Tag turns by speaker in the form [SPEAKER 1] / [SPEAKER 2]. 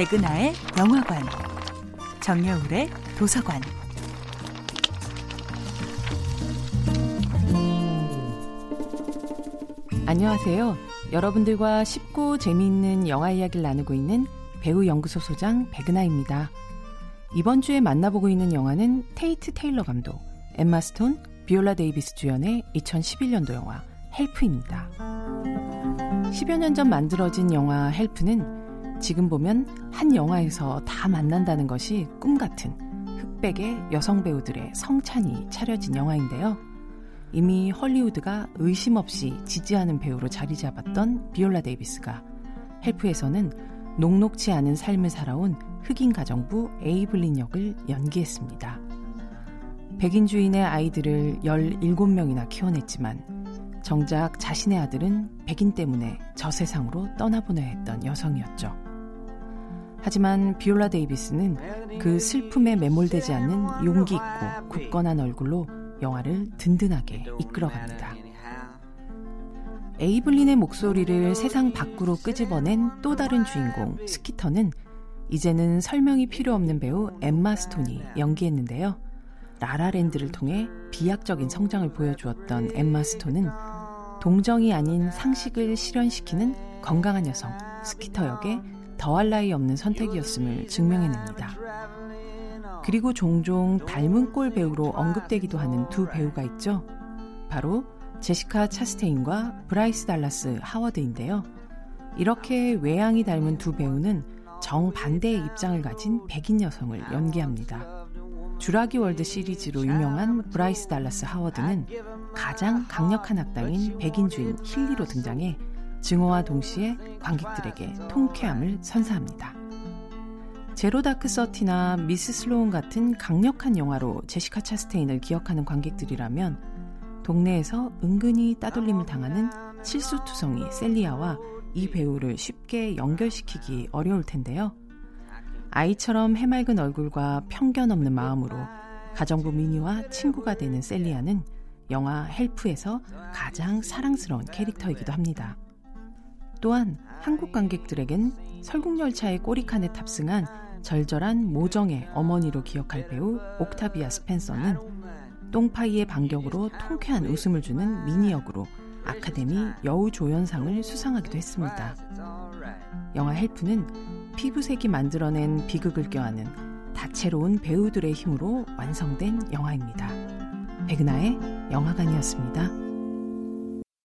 [SPEAKER 1] 백은하의 영화관, 정여울의 도서관.
[SPEAKER 2] 안녕하세요. 여러분들과 쉽고 재미있는 영화 이야기를 나누고 있는 배우 연구소 소장 백은하입니다. 이번 주에 만나보고 있는 영화는 테이트 테일러 감독, 엠마 스톤, 비올라 데이비스 주연의 2011년도 영화 헬프입니다. 10여 년 전 만들어진 영화 헬프는 지금 보면 한 영화에서 다 만난다는 것이 꿈 같은 흑백의 여성 배우들의 성찬이 차려진 영화인데요. 이미 헐리우드가 의심 없이 지지하는 배우로 자리 잡았던 비올라 데이비스가 헬프에서는 녹록치 않은 삶을 살아온 흑인 가정부 에이블린 역을 연기했습니다. 백인 주인의 아이들을 17명이나 키워냈지만 정작 자신의 아들은 백인 때문에 저 세상으로 떠나보내야 했던 여성이었죠. 하지만 비올라 데이비스는 그 슬픔에 매몰되지 않는 용기 있고 굳건한 얼굴로 영화를 든든하게 이끌어갑니다. 에이블린의 목소리를 세상 밖으로 끄집어낸 또 다른 주인공 스키터는 이제는 설명이 필요 없는 배우 엠마 스톤이 연기했는데요. 라라랜드를 통해 비약적인 성장을 보여주었던 엠마 스톤은 동정이 아닌 상식을 실현시키는 건강한 여성 스키터 역의 더할 나위 없는 선택이었음을 증명해냅니다. 그리고 종종 닮은 꼴 배우로 언급되기도 하는 두 배우가 있죠. 바로 제시카 차스테인과 브라이스 달라스 하워드인데요. 이렇게 외양이 닮은 두 배우는 정반대의 입장을 가진 백인 여성을 연기합니다. 주라기 월드 시리즈로 유명한 브라이스 달라스 하워드는 가장 강력한 악당인 백인 주인 힐리로 등장해 증오와 동시에 관객들에게 통쾌함을 선사합니다. 제로 다크 서티나 미스 슬로운 같은 강력한 영화로 제시카 차스테인을 기억하는 관객들이라면 동네에서 은근히 따돌림을 당하는 실수투성이 셀리아와 이 배우를 쉽게 연결시키기 어려울 텐데요. 아이처럼 해맑은 얼굴과 편견 없는 마음으로 가정부 미니와 친구가 되는 셀리아는 영화 헬프에서 가장 사랑스러운 캐릭터이기도 합니다. 또한 한국 관객들에겐 설국열차의 꼬리칸에 탑승한 절절한 모정의 어머니로 기억할 배우 옥타비아 스펜서는 똥파이의 반격으로 통쾌한 웃음을 주는 미니 역으로 아카데미 여우조연상을 수상하기도 했습니다. 영화 헬프는 피부색이 만들어낸 비극을 껴안은 다채로운 배우들의 힘으로 완성된 영화입니다. 백은하의 영화관이었습니다.